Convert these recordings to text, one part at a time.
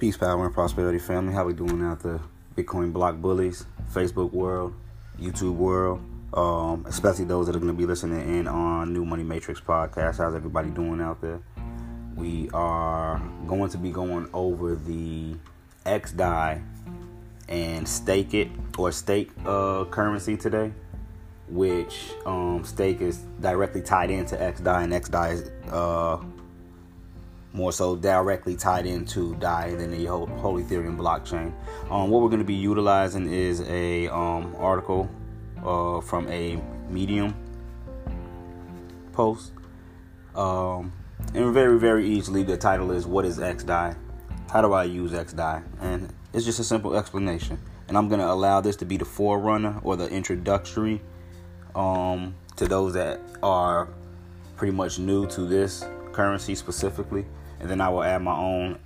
Peace, power, and prosperity, family. How we doing out there? Bitcoin block bullies, Facebook world, YouTube world, um, especially those that are going to be listening in on New Money Matrix podcast. How's everybody doing out there? We are going to be going over the XDAI and stake it or stake uh, currency today, which um, stake is directly tied into XDAI, and XDAI is uh, more so directly tied into DAI than the whole, Ethereum blockchain. Um, what we're going to be utilizing is a um, article uh, from a Medium post. Um, and very, very easily, the title is What is XDAI? How do I use XDAI? And it's just a simple explanation. And I'm going to allow this to be the forerunner or the introductory um, to those that are pretty much new to this currency specifically and then I will add my own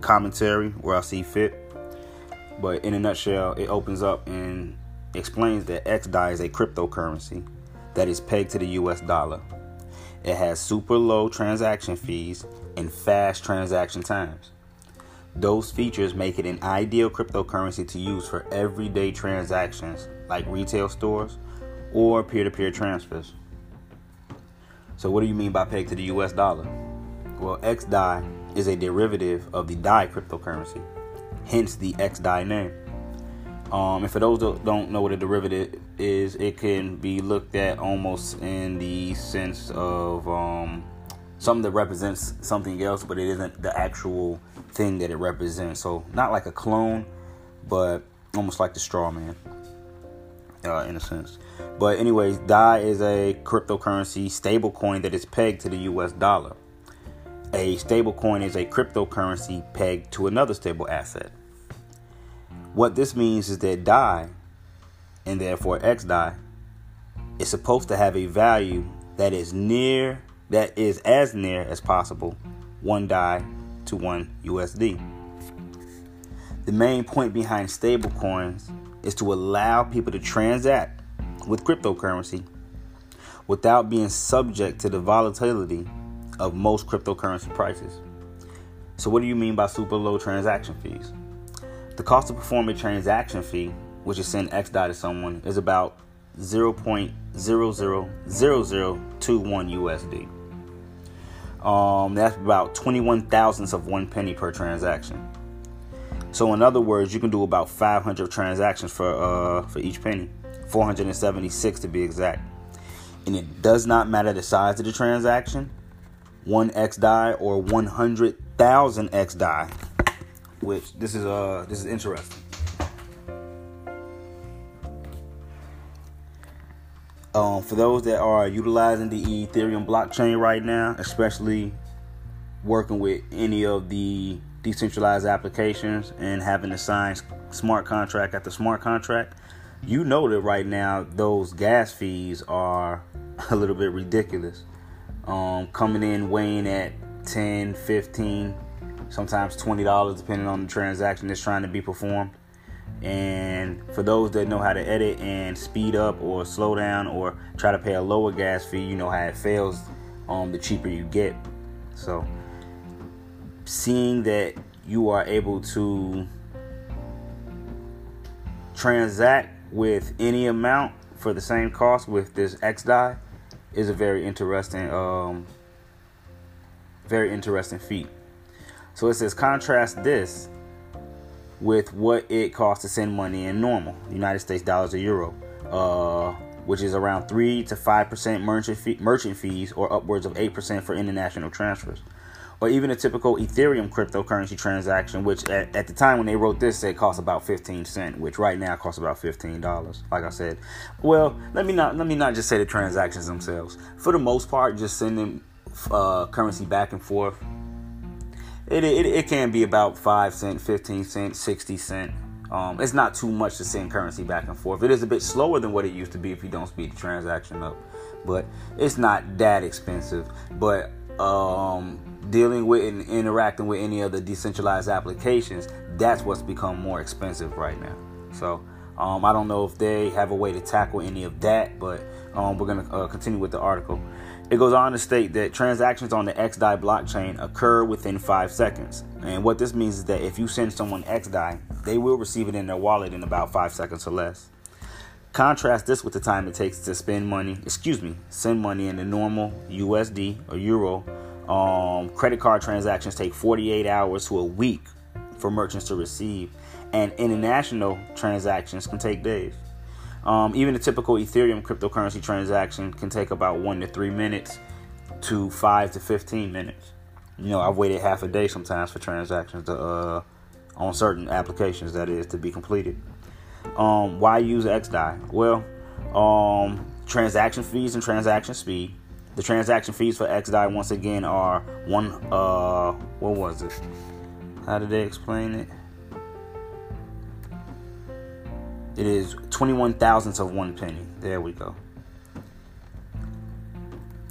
commentary where I see fit. But in a nutshell, it opens up and explains that XDAI is a cryptocurrency that is pegged to the US dollar. It has super low transaction fees and fast transaction times. Those features make it an ideal cryptocurrency to use for everyday transactions like retail stores or peer to peer transfers. So, what do you mean by pegged to the US dollar? Well, XDAI is a derivative of the DAI cryptocurrency, hence the XDAI name. Um, and for those that don't know what a derivative is, it can be looked at almost in the sense of um, something that represents something else, but it isn't the actual thing that it represents. So, not like a clone, but almost like the straw man, uh, in a sense. But, anyways, DAI is a cryptocurrency stable coin that is pegged to the US dollar. A stablecoin is a cryptocurrency pegged to another stable asset. What this means is that DAI, and therefore XDAI, is supposed to have a value that is near, that is as near as possible, one DAI to one USD. The main point behind stablecoins is to allow people to transact with cryptocurrency without being subject to the volatility of most cryptocurrency prices. So, what do you mean by super low transaction fees? The cost to perform a transaction fee, which is send XDAI to someone, is about 0.000021 USD. Um, that's about 21 thousandths of one penny per transaction. So, in other words, you can do about 500 transactions for uh, for each penny, 476 to be exact. And it does not matter the size of the transaction one XDAI or 100,000 XDAI, which this is uh this is interesting. Um, for those that are utilizing the Ethereum blockchain right now, especially working with any of the decentralized applications and having to sign smart contract after smart contract, you know that right now those gas fees are a little bit ridiculous um, coming in weighing at 10 15 sometimes $20 depending on the transaction that's trying to be performed. And for those that know how to edit and speed up or slow down or try to pay a lower gas fee you know how it fails um, the cheaper you get. So seeing that you are able to transact with any amount for the same cost with this XDAI is a very interesting, um, very interesting feat. So it says contrast this with what it costs to send money in normal United States dollars or euro, uh, which is around three to five percent merchant fee- merchant fees, or upwards of eight percent for international transfers or even a typical Ethereum cryptocurrency transaction, which at, at the time when they wrote this said cost about 15 cents, which right now costs about $15. Like I said, well, let me not let me not just say the transactions themselves. For the most part, just sending uh, currency back and forth, it, it, it can be about 5 cent, 15 cent, 60 cent. Um, it's not too much to send currency back and forth. It is a bit slower than what it used to be if you don't speed the transaction up, but it's not that expensive. But um, dealing with and interacting with any of the decentralized applications, that's what's become more expensive right now. So um, I don't know if they have a way to tackle any of that, but um, we're going to uh, continue with the article. It goes on to state that transactions on the XDAI blockchain occur within five seconds. And what this means is that if you send someone XDAI, they will receive it in their wallet in about five seconds or less. Contrast this with the time it takes to spend money, excuse me, send money in the normal USD or Euro. Um, credit card transactions take 48 hours to a week for merchants to receive, and international transactions can take days. Um, even a typical Ethereum cryptocurrency transaction can take about one to three minutes to five to 15 minutes. You know, I've waited half a day sometimes for transactions to, uh, on certain applications, that is, to be completed. Um, why use XDAI? Well, um, transaction fees and transaction speed. The transaction fees for XDAI, once again, are one, uh, what was it? How did they explain it? It is 21 thousandths of one penny. There we go.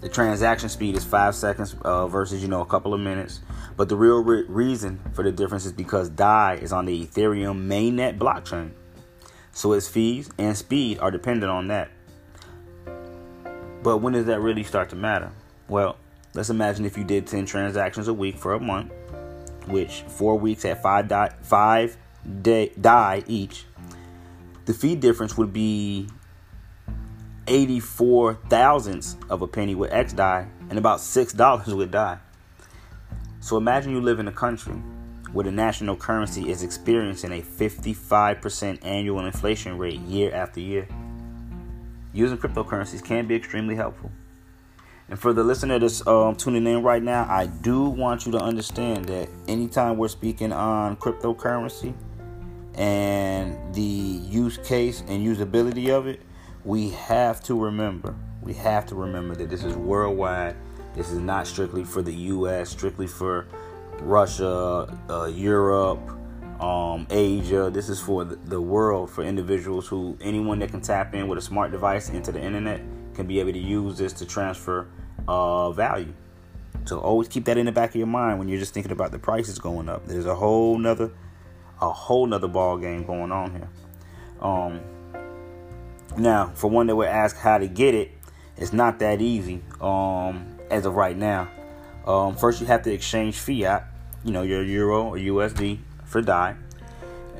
The transaction speed is five seconds uh, versus, you know, a couple of minutes. But the real re- reason for the difference is because DAI is on the Ethereum mainnet blockchain. So its fees and speed are dependent on that. But when does that really start to matter? Well, let's imagine if you did 10 transactions a week for a month, which four weeks at five, dot, five DAI each, the fee difference would be 84 thousandths of a penny with XDAI and about $6 with DAI. So imagine you live in a country where the national currency is experiencing a 55% annual inflation rate year after year. Using cryptocurrencies can be extremely helpful. And for the listener that's um, tuning in right now, I do want you to understand that anytime we're speaking on cryptocurrency, and the use case and usability of it, we have to remember, we have to remember that this is worldwide. This is not strictly for the US, strictly for Russia, uh, Europe, um, Asia. This is for the world, for individuals who, anyone that can tap in with a smart device into the internet can be able to use this to transfer uh, value. So always keep that in the back of your mind when you're just thinking about the prices going up. There's a whole nother a whole nother ball game going on here. Um, now, for one that would ask how to get it, it's not that easy um, as of right now. Um, first, you have to exchange fiat, you know, your euro or USD for DAI,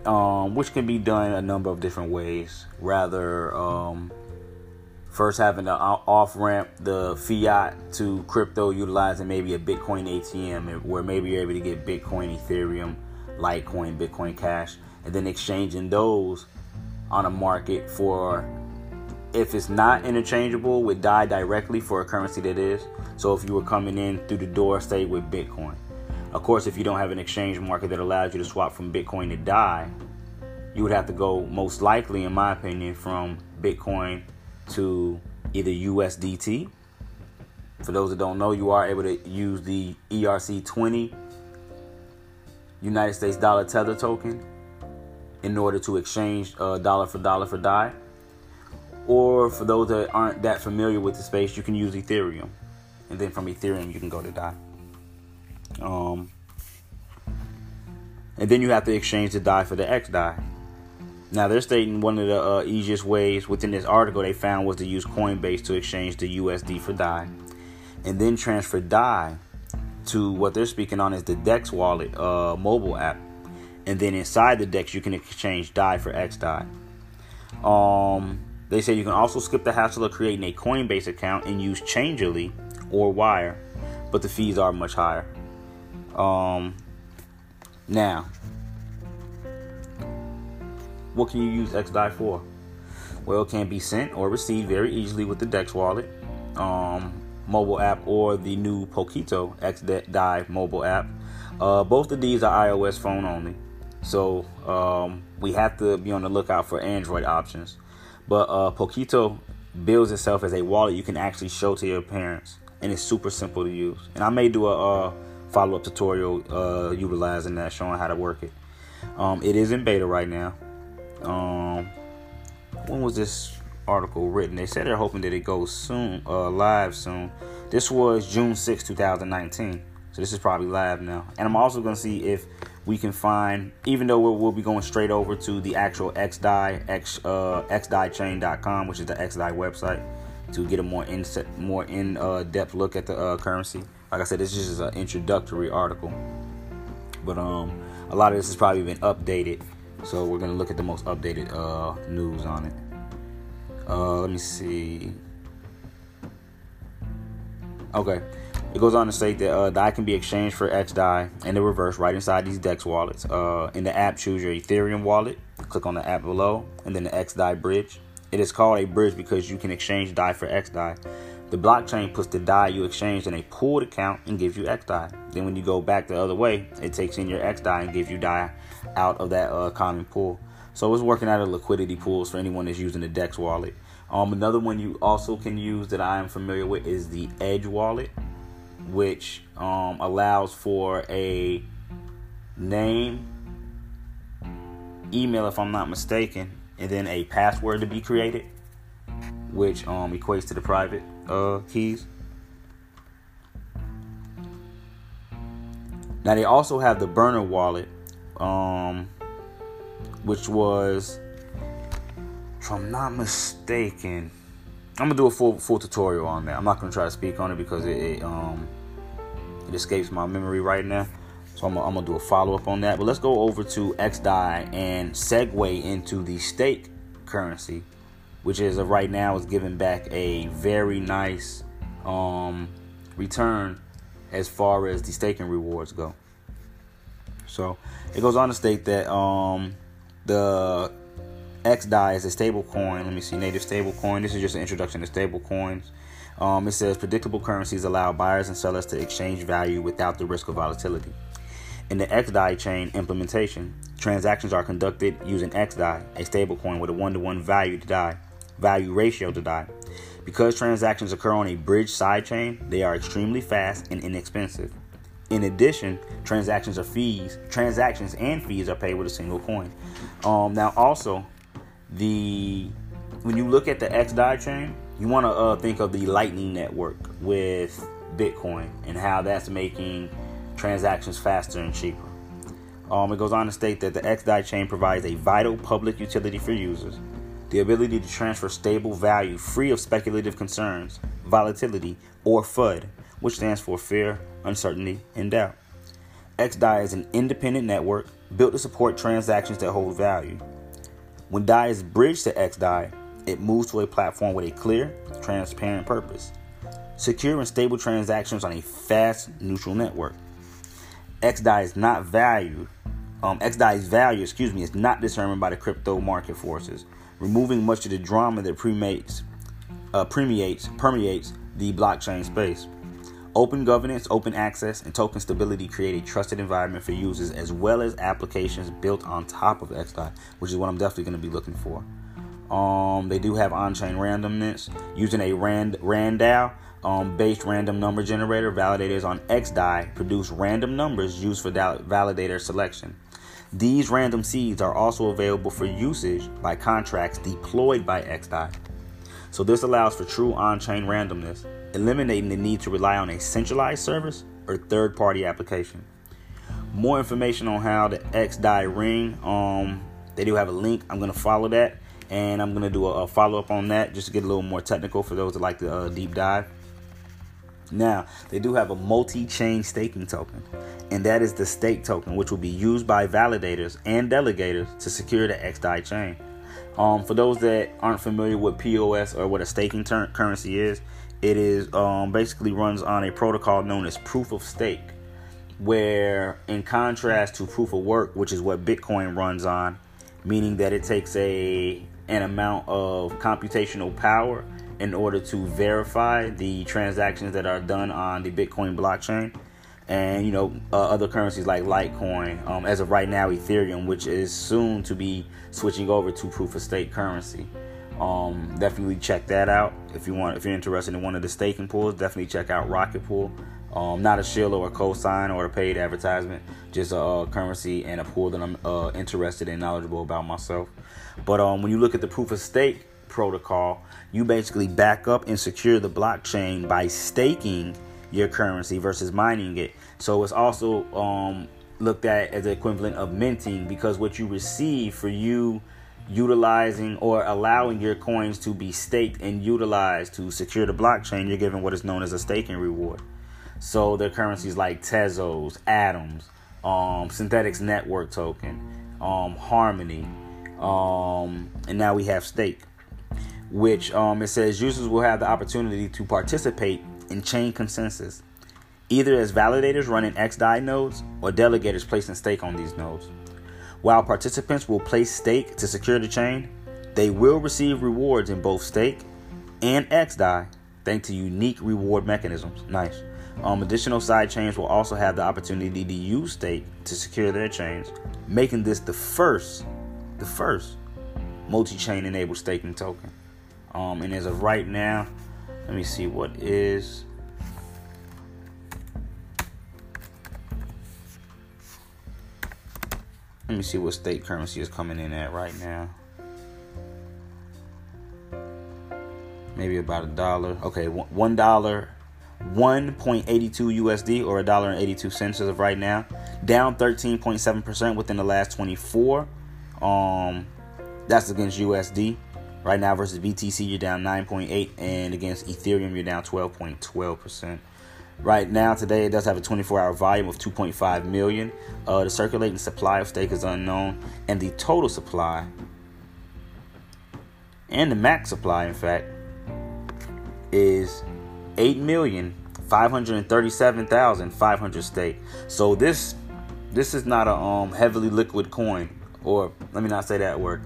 um, which can be done a number of different ways. Rather, um, first having to off ramp the fiat to crypto utilizing maybe a Bitcoin ATM, where maybe you're able to get Bitcoin, Ethereum Litecoin, Bitcoin Cash, and then exchanging those on a market for if it's not interchangeable with DAI directly for a currency that is. So if you were coming in through the door, say with Bitcoin. Of course, if you don't have an exchange market that allows you to swap from Bitcoin to DAI, you would have to go most likely, in my opinion, from Bitcoin to either USDT. For those that don't know, you are able to use the ERC20 United States dollar tether token in order to exchange uh, dollar for dollar for DAI. Or for those that aren't that familiar with the space, you can use Ethereum. And then from Ethereum, you can go to DAI. Um, and then you have to exchange the DAI for the XDAI. Now they're stating one of the uh, easiest ways within this article they found was to use Coinbase to exchange the USD for DAI, and then transfer DAI to what they're speaking on is the Dex wallet uh, mobile app. And then inside the Dex, you can exchange DAI for XDAI. Um, they say you can also skip the hassle of creating a Coinbase account and use Changelly or Wyre, but the fees are much higher. Um, now, what can you use XDAI for? Well, it can be sent or received very easily with the Dex wallet. Um, mobile app or the new Poquito XDAI mobile app. Uh, both of these are iOS phone only, so um, we have to be on the lookout for Android options. But uh, Poquito builds itself as a wallet you can actually show to your parents, and it's super simple to use. And I may do a uh, follow up tutorial uh, utilizing that, showing how to work it. Um, it is in beta right now. Um, when was this article written. They said they're hoping that it goes soon, uh, live soon. This was June 6, 2019. So this is probably live now. And I'm also going to see if we can find, even though we'll, we'll be going straight over to the actual XDAI, X, uh, which is the XDAI website. to get a more in more in uh, depth look at the uh, currency. Like I said, this is just an introductory article, but um, a lot of this has probably been updated. So we're gonna look at the most updated uh, news on it. Uh, let me see. Okay. It goes on to state that uh, DAI can be exchanged for XDAI in the reverse right inside these DEX wallets. Uh, in the app, choose your Ethereum wallet. Click on the app below, and then the XDAI bridge. It is called a bridge because you can exchange DAI for XDAI. The blockchain puts the DAI you exchanged in a pooled account and gives you XDAI. Then when you go back the other way, it takes in your XDAI and gives you DAI out of that uh, common pool. So it's working out of liquidity pools for anyone that's using the DEX wallet. Um, another one you also can use that I am familiar with is the Edge wallet which um, allows for a name, email, if I'm not mistaken, and then a password to be created, which um, equates to the private uh, keys. Now they also have the burner wallet, um, which was, if I'm not mistaken, I'm gonna do a full full tutorial on that. I'm not gonna try to speak on it because it, it um it escapes my memory right now. So I'm, I'm gonna do a follow up on that. But let's go over to XDAI and segue into the stake currency, which is right now is giving back a very nice um, return as far as the staking rewards go. So it goes on to state that um, the XDAI is a stable coin. Let me see, native stable coin. This is just an introduction to stable coins. Um, it says predictable currencies allow buyers and sellers to exchange value without the risk of volatility. In the XDAI chain implementation, transactions are conducted using XDAI, a stablecoin with a one-to-one value to DAI, value ratio to DAI. Because transactions occur on a bridge sidechain, they are extremely fast and inexpensive. In addition, transactions are fees, transactions and fees are paid with a single coin. Um, now, also, the when you look at the XDAI chain, you want to uh, think of the Lightning Network with Bitcoin and how that's making transactions faster and cheaper. Um, it goes on to state that the XDAI chain provides a vital public utility for users, the ability to transfer stable value free of speculative concerns, volatility, or FUD, which stands for fear, uncertainty, and doubt. XDAI is an independent network built to support transactions that hold value. When DAI is bridged to XDAI, it moves to a platform with a clear, transparent purpose. Secure and stable transactions on a fast, neutral network. XDAI is not valued. Um, XDAI's value, excuse me, is not determined by the crypto market forces, removing much of the drama that permeates, uh, permeates, permeates the blockchain space. Open governance, open access, and token stability create a trusted environment for users as well as applications built on top of XDAI, which is what I'm definitely going to be looking for. Um, they do have on-chain randomness using a rand RanDAO um, based random number generator. Validators on XDAI produce random numbers used for validator selection. These random seeds are also available for usage by contracts deployed by XDAI. So this allows for true on-chain randomness, eliminating the need to rely on a centralized service or third-party application. More information on how the XDAI ring, um, they do have a link. I'm gonna follow that and I'm gonna do a, a follow up on that just to get a little more technical for those that like the uh, deep dive. Now, they do have a multi chain staking token, and that is the stake token, which will be used by validators and delegators to secure the XDAI chain. Um, for those that aren't familiar with POS or what a staking ter- currency is, it is um, basically runs on a protocol known as proof of stake, where in contrast to proof of work, which is what Bitcoin runs on, meaning that it takes a an amount of computational power in order to verify the transactions that are done on the Bitcoin blockchain. And you know uh, other currencies like Litecoin, um, as of right now, Ethereum, which is soon to be switching over to proof of stake currency. Um, definitely check that out if you want. If you're interested in one of the staking pools, definitely check out Rocket Pool. Um, not a shill or a cosign or a paid advertisement, just a, a currency and a pool that I'm uh, interested and knowledgeable about myself. But um, when you look at the proof of stake protocol, you basically back up and secure the blockchain by staking your currency versus mining it. So it's also um, looked at as the equivalent of minting because what you receive for you utilizing or allowing your coins to be staked and utilized to secure the blockchain, you're given what is known as a staking reward. So there are currencies like Tezos, Atoms, um, Synthetix Network Token, um, Harmony, um, and now we have Stake, which um, it says users will have the opportunity to participate in chain consensus, either as validators running XDAI nodes or delegators placing stake on these nodes. While participants will place stake to secure the chain, they will receive rewards in both stake and XDAI thanks to unique reward mechanisms. Nice. Um, additional side chains will also have the opportunity to use stake to secure their chains, making this the first, the first multi-chain enabled staking token. Um, and as of right now, let me see what is Let me see what state currency is coming in at right now. Maybe about a dollar. Okay, one dollar, 1.82 USD or a dollar and 82 cents as of right now. Down 13.7% within the last 24. Um, that's against USD. Right now versus BTC, you're down 9.8, and against Ethereum, you're down 12.12%. Right now, today, it does have a 24 hour volume of 2.5 million. Uh, the circulating supply of stake is unknown, and the total supply and the max supply, in fact, is 8,537,500 stake. So this this is not a um, heavily liquid coin, or let me not say that word.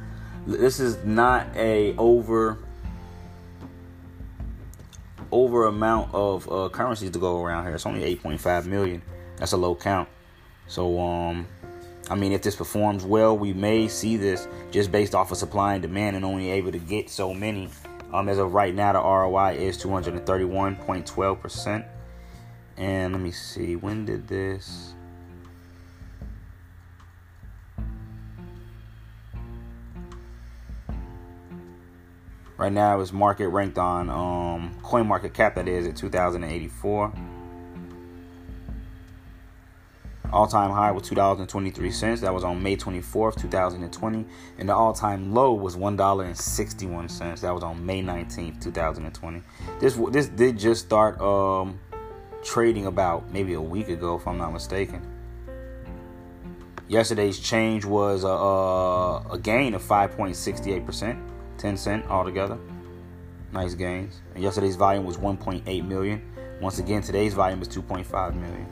This is not a over over amount of uh, currencies to go around here. It's only 8.5 million. That's a low count. So, um, I mean, if this performs well, we may see this just based off of supply and demand and only able to get so many. Um, as of right now, the ROI is 231.12%. And let me see, when did this? Right now, it's market ranked on um, Coin Market Cap. That is at 2,084. All-time high was two dollars and twenty-three cents. That was on May 24th, 2020, and the all-time low was one dollar and sixty-one cents. That was on May 19th, 2020. This this did just start um, trading about maybe a week ago, if I'm not mistaken. Yesterday's change was a, a, a gain of 5.68 percent. 10 cent altogether. Nice gains. And yesterday's volume was 1.8 million. Once again, today's volume is 2.5 million.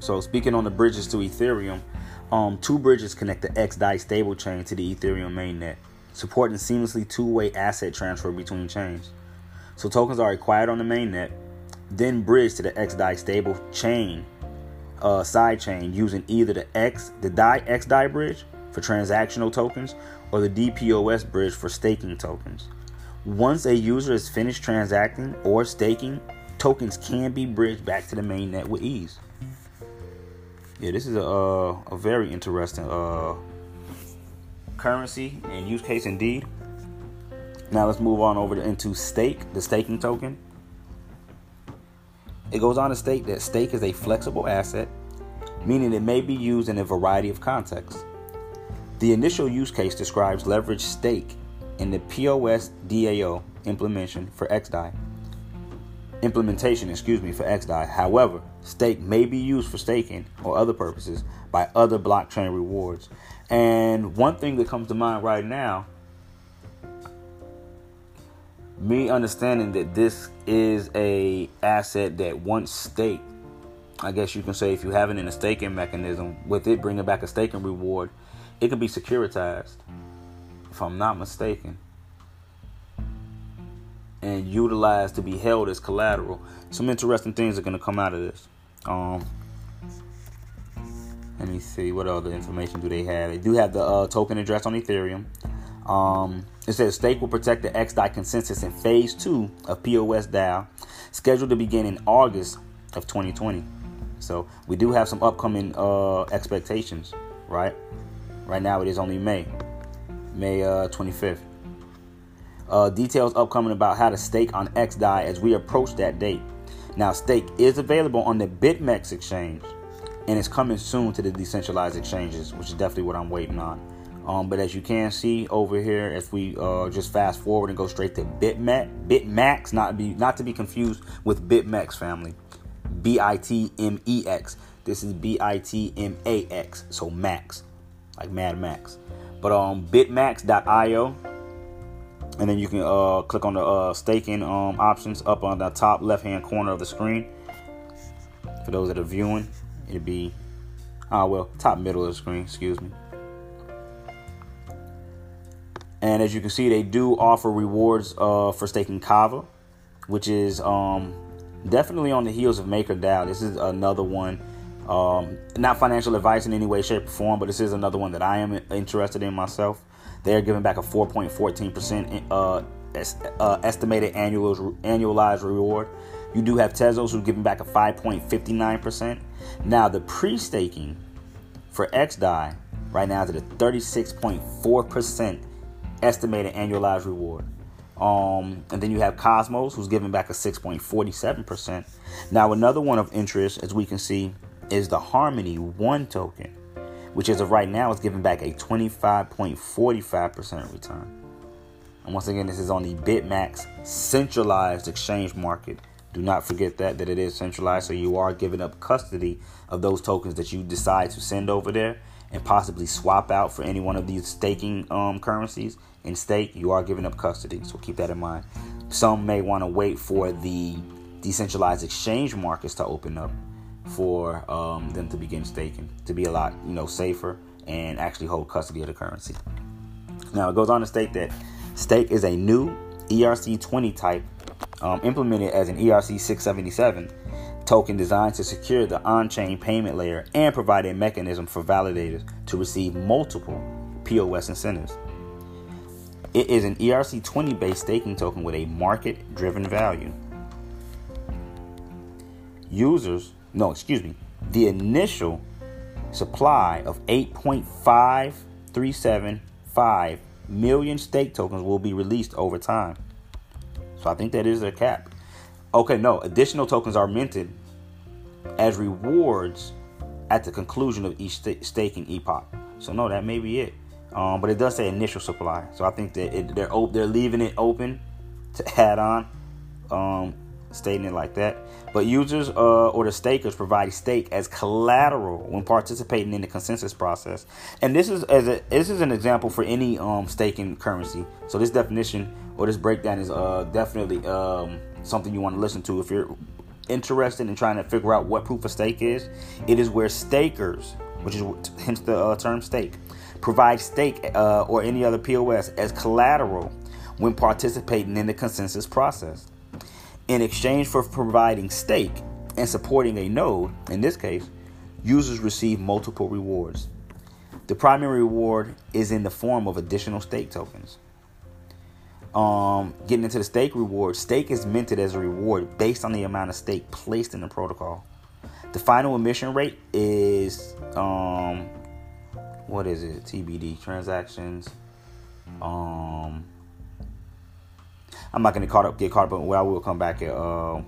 So speaking on the bridges to Ethereum, um, two bridges connect the XDAI stable chain to the Ethereum mainnet, supporting seamlessly two-way asset transfer between chains. So tokens are acquired on the mainnet, then bridged to the XDAI stable chain uh, side chain using either the X the DAI XDAI bridge for transactional tokens or the DPoS bridge for staking tokens. Once a user is finished transacting or staking, tokens can be bridged back to the mainnet with ease. Yeah, this is a, uh, a very interesting uh, currency and use case indeed. Now let's move on over into stake, the staking token. It goes on to state that stake is a flexible asset, meaning it may be used in a variety of contexts. The initial use case describes leverage stake in the POS DAO implementation for XDAI. Implementation, excuse me, for XDAI. However, stake may be used for staking or other purposes by other blockchain rewards. And one thing that comes to mind right now, me understanding that this is a asset that once staked, I guess you can say if you have it in a staking mechanism, with it bringing back a staking reward, it could be securitized, if I'm not mistaken, and utilized to be held as collateral. Some interesting things are going to come out of this. Um, let me see what other information do they have. They do have the uh, token address on Ethereum. Um, it says stake will protect the XDAI consensus in phase two of POS DAO, scheduled to begin in August of 2020. So we do have some upcoming uh, expectations, right? Right now it is only May, May uh, 25th. Uh, details upcoming about how to stake on XDAI as we approach that date. Now, stake is available on the BitMEX exchange, and it's coming soon to the decentralized exchanges, which is definitely what I'm waiting on. Um, but as you can see over here, if we uh, just fast forward and go straight to BitMEX, BitMax, not be not to be confused with BitMEX family, B I T M E X. This is B I T M A X, so Max, like Mad Max. But um, Bitmax.io, and then you can uh, click on the uh, staking um, options up on the top left hand corner of the screen. For those that are viewing, it'd be ah well top middle of the screen. Excuse me. And as you can see, they do offer rewards uh, for staking Kava, which is um, definitely on the heels of MakerDAO. This is another one, um, not financial advice in any way, shape, or form, but this is another one that I am interested in myself. They are giving back a 4.14% uh, uh, estimated annual annualized reward. You do have Tezos who's giving back a 5.59%. Now the pre-staking for XDAI right now is at a 36.4% estimated annualized reward. Um, and then you have Cosmos, who's giving back a 6.47%. Now, another one of interest, as we can see, is the Harmony One token, which as of right now is giving back a 25.45% return. And once again, this is on the BitMax centralized exchange market. Do not forget that that it is centralized, so you are giving up custody of those tokens that you decide to send over there and possibly swap out for any one of these staking um, currencies in stake, you are giving up custody. So keep that in mind. Some may want to wait for the decentralized exchange markets to open up for um, them to begin staking to be a lot you know safer and actually hold custody of the currency. Now it goes on to state that stake is a new ERC20 type um, implemented as an ERC 677 token designed to secure the on-chain payment layer and provide a mechanism for validators to receive multiple POS incentives. It is an ERC20 based staking token with a market driven value. Users, no, excuse me, the initial supply of 8.5375 million stake tokens will be released over time. So I think that is their cap. Okay, no, additional tokens are minted as rewards at the conclusion of each st- staking epoch. So no, that may be it. Um, but it does say initial supply, so I think that it, they're op- they're leaving it open to add on, um, stating it like that. But users uh, or the stakers provide stake as collateral when participating in the consensus process, and this is as a, this is an example for any um, staking currency. So this definition or this breakdown is uh, definitely um, something you want to listen to if you're interested in trying to figure out what proof of stake is. It is where stakers, which is hence the uh, term stake provide stake uh, or any other POS as collateral when participating in the consensus process. In exchange for providing stake and supporting a node, in this case, users receive multiple rewards. The primary reward is in the form of additional stake tokens. Um, getting into the stake reward, stake is minted as a reward based on the amount of stake placed in the protocol. The final emission rate is um, what is it? TBD transactions. Um, I'm not gonna caught up, get caught up, but I will come back at. Uh,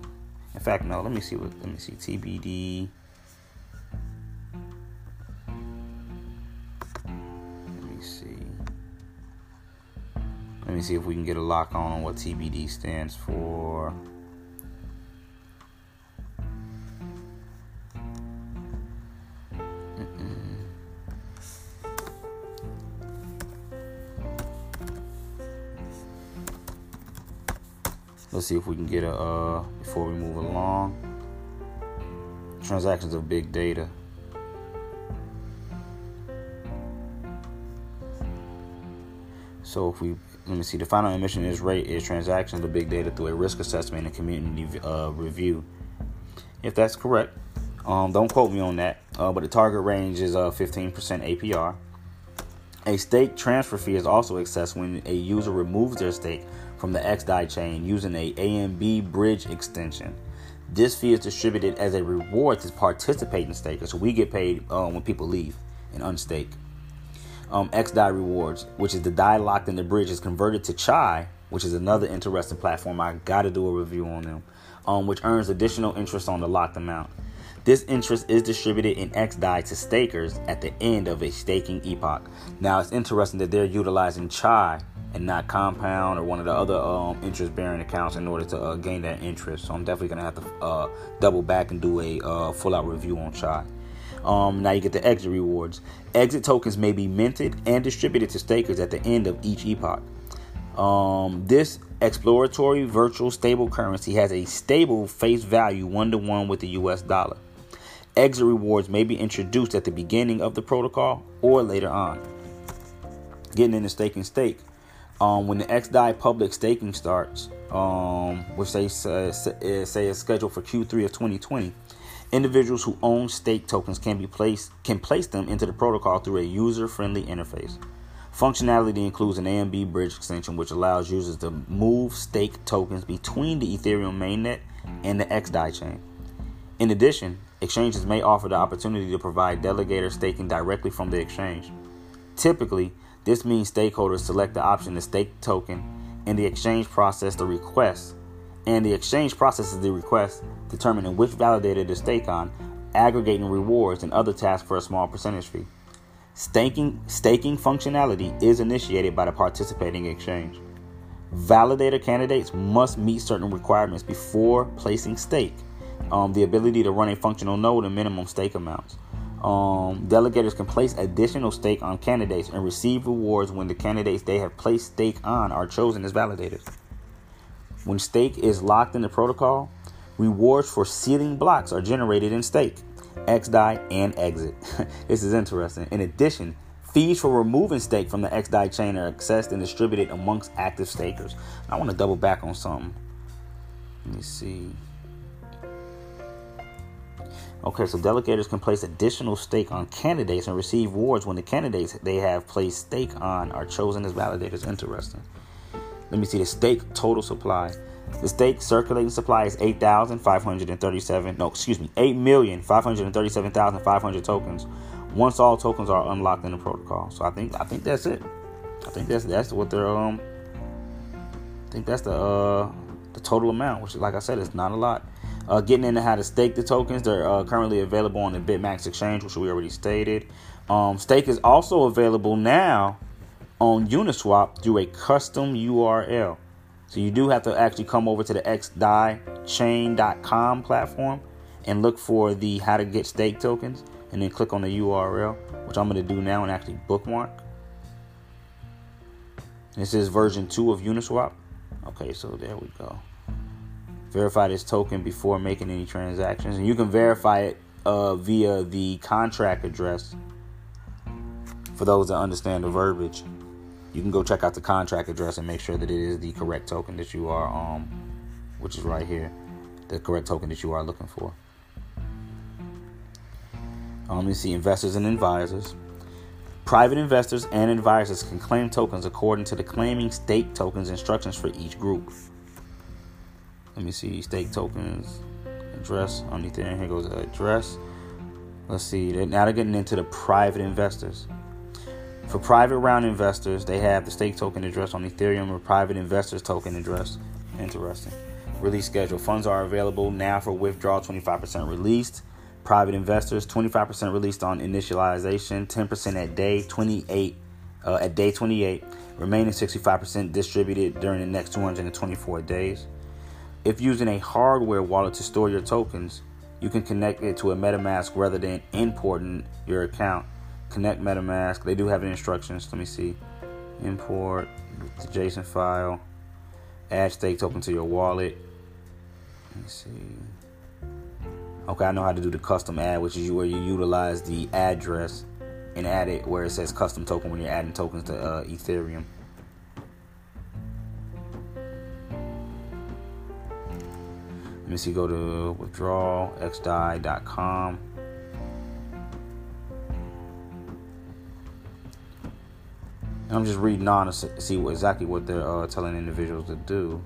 in fact, no. Let me see what. Let me see TBD. Let me see. Let me see if we can get a lock on what TBD stands for. Let's see if we can get a uh, before we move along. Transactions of big data. So if we let me see, the final emission is rate is transactions of big data through a risk assessment and community uh, review. If that's correct, um, don't quote me on that. Uh, but the target range is uh, 15% APR. A stake transfer fee is also assessed when a user removes their stake from the XDAI chain using a AMB bridge extension. This fee is distributed as a reward to participate in stakers. So we get paid um, when people leave and unstake. Um, XDAI rewards, which is the DAI locked in the bridge, is converted to Chai, which is another interesting platform. I got to do a review on them, um, which earns additional interest on the locked amount. This interest is distributed in XDAI to stakers at the end of a staking epoch. Now, it's interesting that they're utilizing Chai and not Compound or one of the other um, interest bearing accounts in order to uh, gain that interest. So, I'm definitely to have to uh, double back and do a uh, full out review on Chai. Um, now you get the exit rewards. Exit tokens may be minted and distributed to stakers at the end of each epoch. Um, this exploratory virtual stable currency has a stable face value one to one with the US dollar. Exit rewards may be introduced at the beginning of the protocol or later on. Getting into staking stake. Um, when the XDAI public staking starts, um, which they say, say is scheduled for Q3 of 2020, individuals who own stake tokens can be placed can place them into the protocol through a user-friendly interface. Functionality includes an AMB bridge extension, which allows users to move stake tokens between the Ethereum mainnet and the XDAI chain. In addition, exchanges may offer the opportunity to provide delegator staking directly from the exchange. Typically, this means stakeholders select the option to stake token, and the exchange process the request, and the exchange processes the request, determining which validator to stake on, aggregating rewards and other tasks for a small percentage fee. Staking, staking functionality is initiated by the participating exchange. Validator candidates must meet certain requirements before placing stake. Um, the ability to run a functional node and minimum stake amounts. Um, delegators can place additional stake on candidates and receive rewards when the candidates they have placed stake on are chosen as validators. When stake is locked in the protocol, rewards for sealing blocks are generated in stake. XDAI, and exit. this is interesting. In addition, fees for removing stake from the XDAI chain are accessed and distributed amongst active stakers. I want to double back on something. Let me see. Okay, so delegators can place additional stake on candidates and receive rewards when the candidates they have placed stake on are chosen as validators. Interesting. Let me see the stake total supply. The stake circulating supply is 8,537, no, excuse me, 8,537,500 tokens once all tokens are unlocked in the protocol. So I think I think that's it. I think that's that's what they're um I think that's the uh the total amount, which like I said is not a lot. Uh, getting into how to stake the tokens, they're uh, currently available on the BitMax exchange, which we already stated. Um, stake is also available now on Uniswap through a custom URL. So you do have to actually come over to the xdaichain.com platform and look for the how to get stake tokens and then click on the URL, which I'm going to do now and actually bookmark. This is version 2 of Uniswap. Okay, so there we go. Verify this token before making any transactions. And you can verify it uh, via the contract address. For those that understand the verbiage you can go check out the contract address and make sure that it is the correct token that you are um which is right here the correct token that you are looking for. Um, me see investors and advisors. Private investors and advisors can claim tokens according to the claiming stake tokens instructions for each group let me see stake tokens address underneath there here goes address let's see now they're getting into the private investors for private round investors, they have the stake token address on Ethereum or private investors token address. Interesting. Release schedule. Funds are available now for withdrawal 25% released. Private investors 25% released on initialization, 10% at day 28 uh, at day 28, remaining 65% distributed during the next 224 days. If using a hardware wallet to store your tokens, you can connect it to a MetaMask rather than importing your account connect MetaMask. They do have instructions. Let me see. Import the JSON file. Add stake token to your wallet. Let me see. Okay, I know how to do the custom add, which is where you utilize the address and add it where it says custom token when you're adding tokens to uh, Ethereum. Let me see. Go to withdrawal xdai.com. I'm just reading on to see what, exactly what they're uh, telling individuals to do.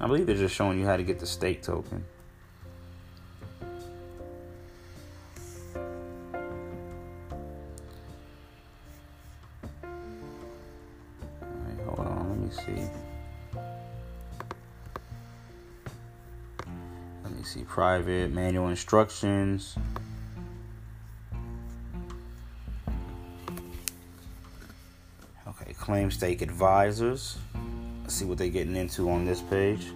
I believe they're just showing you how to get the stake token. hold on, let me see. See private manual instructions. Okay, claim stake advisors. Let's see what they're getting into on this page.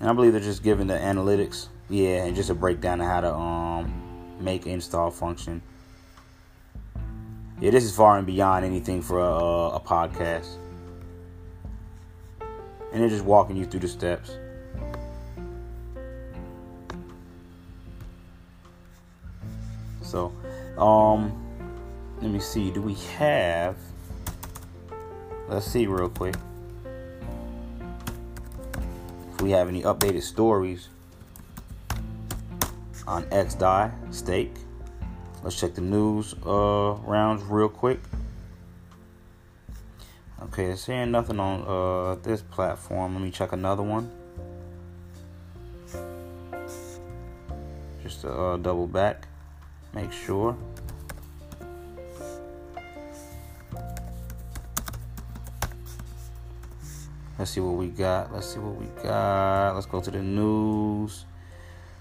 And I believe they're just giving the analytics, yeah, and just a breakdown of how to um make install function. Yeah, this is far and beyond anything for a, a podcast. And they're just walking you through the steps. Um, let me see. Do we have? Let's see real quick. If we have any updated stories on XDAI stake. Let's check the news uh, rounds real quick. Okay, it's saying nothing on uh, this platform. Let me check another one. Just to uh, double back, make sure. Let's see what we got. Let's see what we got. Let's go to the news.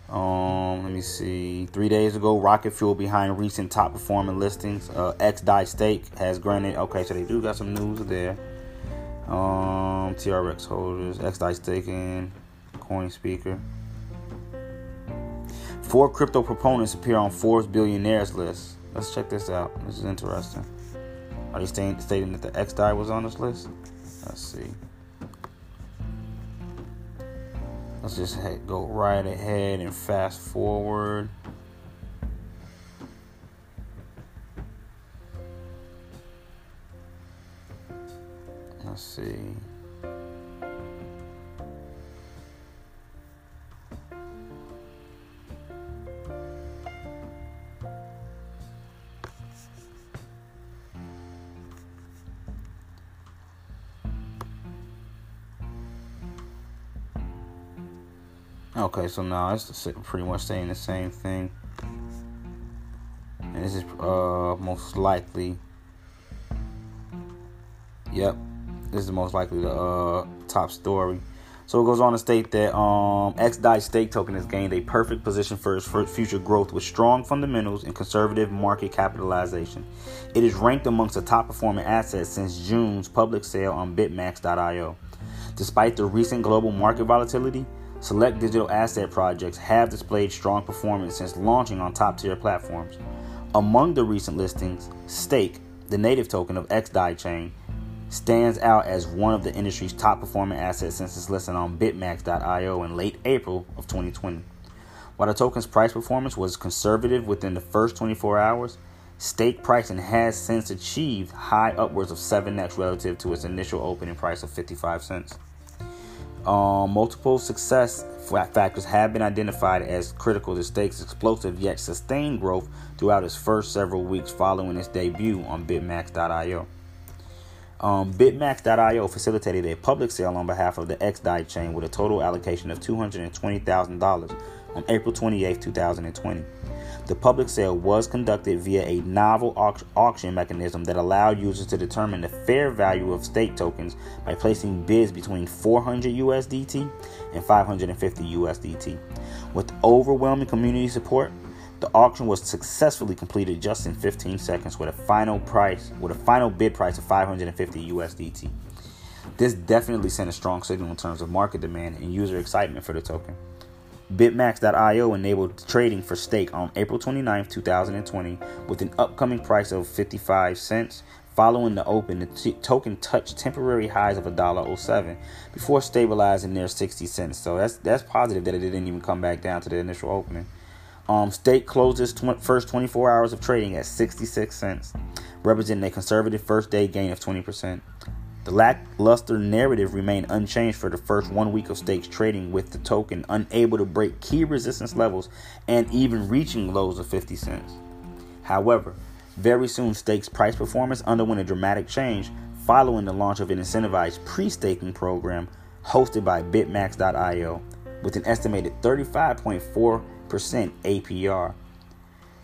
Um, let me see. Three days ago, Rocket Fuel behind recent top performing listings. Uh, XDAI Stake has granted. Okay, so they do got some news there. Um, TRX holders, XDAI staking, Coinspeaker. Four crypto proponents appear on Forbes billionaires list. Let's check this out. This is interesting. Are they stating, stating that the XDAI was on this list? Let's see. Let's just head, go right ahead and fast forward. Let's see. Okay, so now it's pretty much saying the same thing. And this is uh, most likely. Yep, this is most likely the uh, top story. So it goes on to state that um, XDAI stake token has gained a perfect position for its future growth with strong fundamentals and conservative market capitalization. It is ranked amongst the top performing assets since June's public sale on Bitmax.io. Despite the recent global market volatility, Select digital asset projects have displayed strong performance since launching on top tier platforms. Among the recent listings, Stake, the native token of XDAI chain, stands out as one of the industry's top performing assets since its listing on Bitmax.io in late April of 2020. While the token's price performance was conservative within the first 24 hours, stake pricing has since achieved high upwards of 7x relative to its initial opening price of 55 cents. Um, multiple success factors have been identified as critical to Stake's explosive yet sustained growth throughout its first several weeks following its debut on Bitmax.io. Um, Bitmax.io facilitated a public sale on behalf of the XDAI chain with a total allocation of $220,000 on April 28, 2020. The public sale was conducted via a novel auction mechanism that allowed users to determine the fair value of stake tokens by placing bids between 400 USDT and 550 USDT. With overwhelming community support, the auction was successfully completed just in 15 seconds with a final price with a final bid price of 550 USDT. This definitely sent a strong signal in terms of market demand and user excitement for the token. Bitmax.io enabled trading for stake on April 29, 2020, with an upcoming price of 55 cents. Following the open, the t- token touched temporary highs of $1.07 before stabilizing near 60 cents. So that's that's positive that it didn't even come back down to the initial opening. Um, stake closed its tw- first 24 hours of trading at 66 cents, representing a conservative first day gain of 20%. The lackluster narrative remained unchanged for the first one week of stakes trading, with the token unable to break key resistance levels and even reaching lows of 50 cents. However, very soon stakes price performance underwent a dramatic change following the launch of an incentivized pre staking program hosted by Bitmax.io with an estimated 35.4% APR.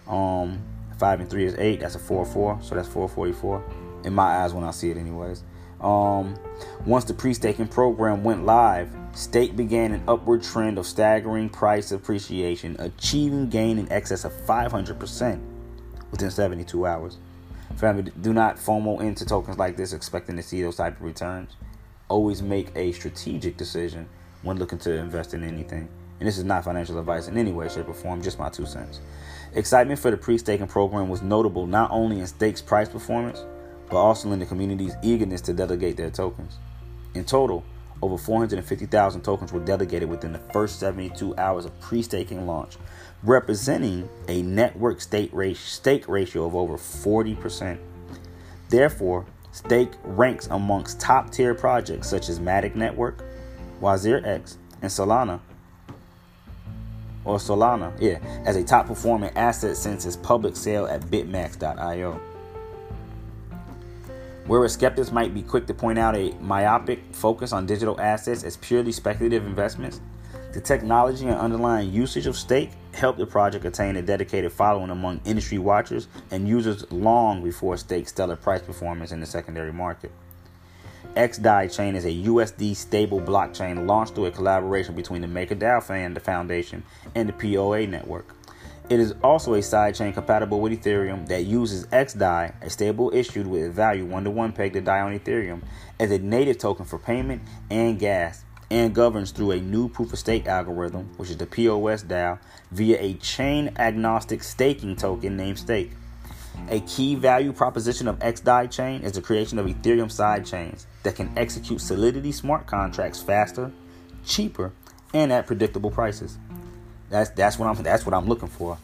Um, 5 and 3 is 8, that's a 4 4, so that's 444 in my eyes when I see it, anyways. Um, once the pre-staking program went live, Stake began an upward trend of staggering price appreciation, achieving gain in excess of 500% within 72 hours. Family, do not FOMO into tokens like this expecting to see those type of returns. Always make a strategic decision when looking to invest in anything. And this is not financial advice in any way, shape, or form, just my two cents. Excitement for the pre staking program was notable not only in stakes price performance, but also in the community's eagerness to delegate their tokens. In total, over 450,000 tokens were delegated within the first 72 hours of pre staking launch, representing a network stake ratio of over 40%. Therefore, Stake ranks amongst top tier projects such as Matic Network, WazirX, and Solana, or Solana, yeah, as a top performing asset since its public sale at bitmax.io. Whereas skeptics might be quick to point out a myopic focus on digital assets as purely speculative investments, the technology and underlying usage of stake helped the project attain a dedicated following among industry watchers and users long before stake's stellar price performance in the secondary market. XDAI chain is a USD stable blockchain launched through a collaboration between the MakerDAO Foundation and the POA network. It is also a sidechain compatible with Ethereum that uses XDAI, a stable issued with a value 1 to 1 pegged to DAI on Ethereum, as a native token for payment and gas, and governs through a new proof of stake algorithm, which is the POS DAO, via a chain agnostic staking token named Stake. A key value proposition of XDAI chain is the creation of Ethereum sidechains that can execute Solidity smart contracts faster, cheaper, and at predictable prices. That's that's what I'm that's what I'm looking for.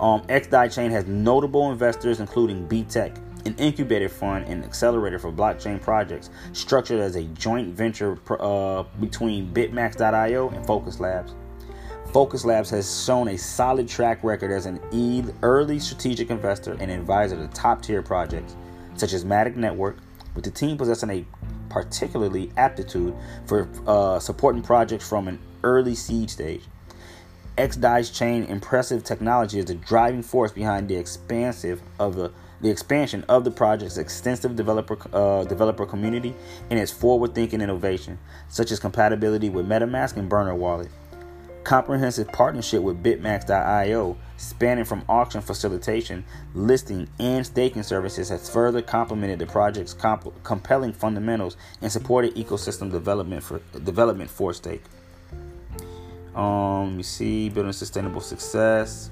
Um, XDAI chain has notable investors including BTech, an incubator fund and accelerator for blockchain projects, structured as a joint venture uh, between Bitmax.io and Focus Labs. Focus Labs has shown a solid track record as an early strategic investor and advisor to top tier projects such as Matic Network, with the team possessing a particularly aptitude for uh, supporting projects from an early seed stage. XDAI's chain impressive technology is the driving force behind the expansive of the the expansion of the project's extensive developer uh, developer community and its forward-thinking innovation, such as compatibility with MetaMask and Burner Wallet. Comprehensive partnership with Bitmax.io, spanning from auction facilitation, listing, and staking services, has further complemented the project's comp- compelling fundamentals and supported ecosystem development for development for stake. Um, let me see, building sustainable success.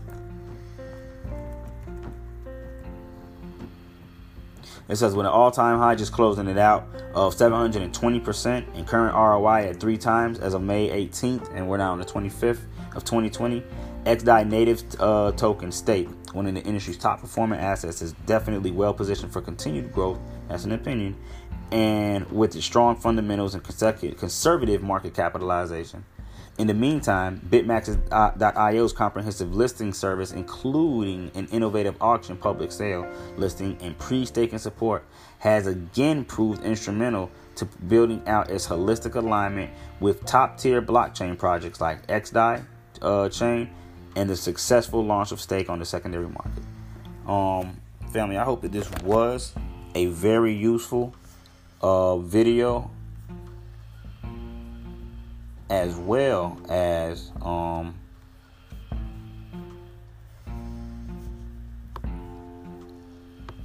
It says with an all-time high, just closing it out of 720% and current ROI at three times as of May 18th, and we're now on the 25th of 2020. XDAI native uh, token state, one of the industry's top performing assets, is definitely well positioned for continued growth. That's an opinion, and with its strong fundamentals and conservative market capitalization. In the meantime, Bitmax.io's comprehensive listing service, including an innovative auction public sale listing and pre staking support, has again proved instrumental to building out its holistic alignment with top tier blockchain projects like XDAI uh, chain and the successful launch of stake on the secondary market. Um, family, I hope that this was a very useful uh, video as well as um,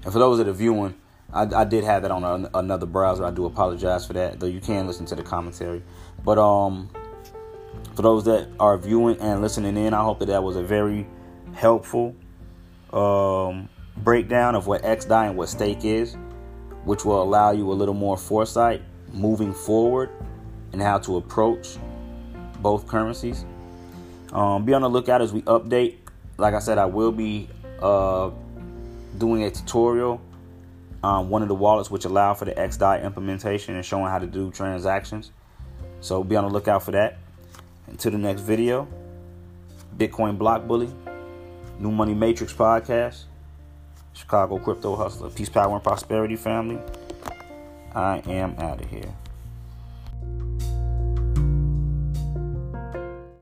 and for those that are viewing, I, I did have that on a, another browser. I do apologize for that, though you can listen to the commentary. But um, for those that are viewing and listening in, I hope that that was a very helpful um, breakdown of what XDAI and what stake is, which will allow you a little more foresight moving forward and how to approach both currencies. Um, be on the lookout as we update. Like I said, I will be uh, doing a tutorial on one of the wallets which allow for the XDAI implementation and showing how to do transactions. So be on the lookout for that. Until the next video, Bitcoin Block Bully, New Money Matrix Podcast, Chicago Crypto Hustler, Peace, Power, and Prosperity Family. I am out of here.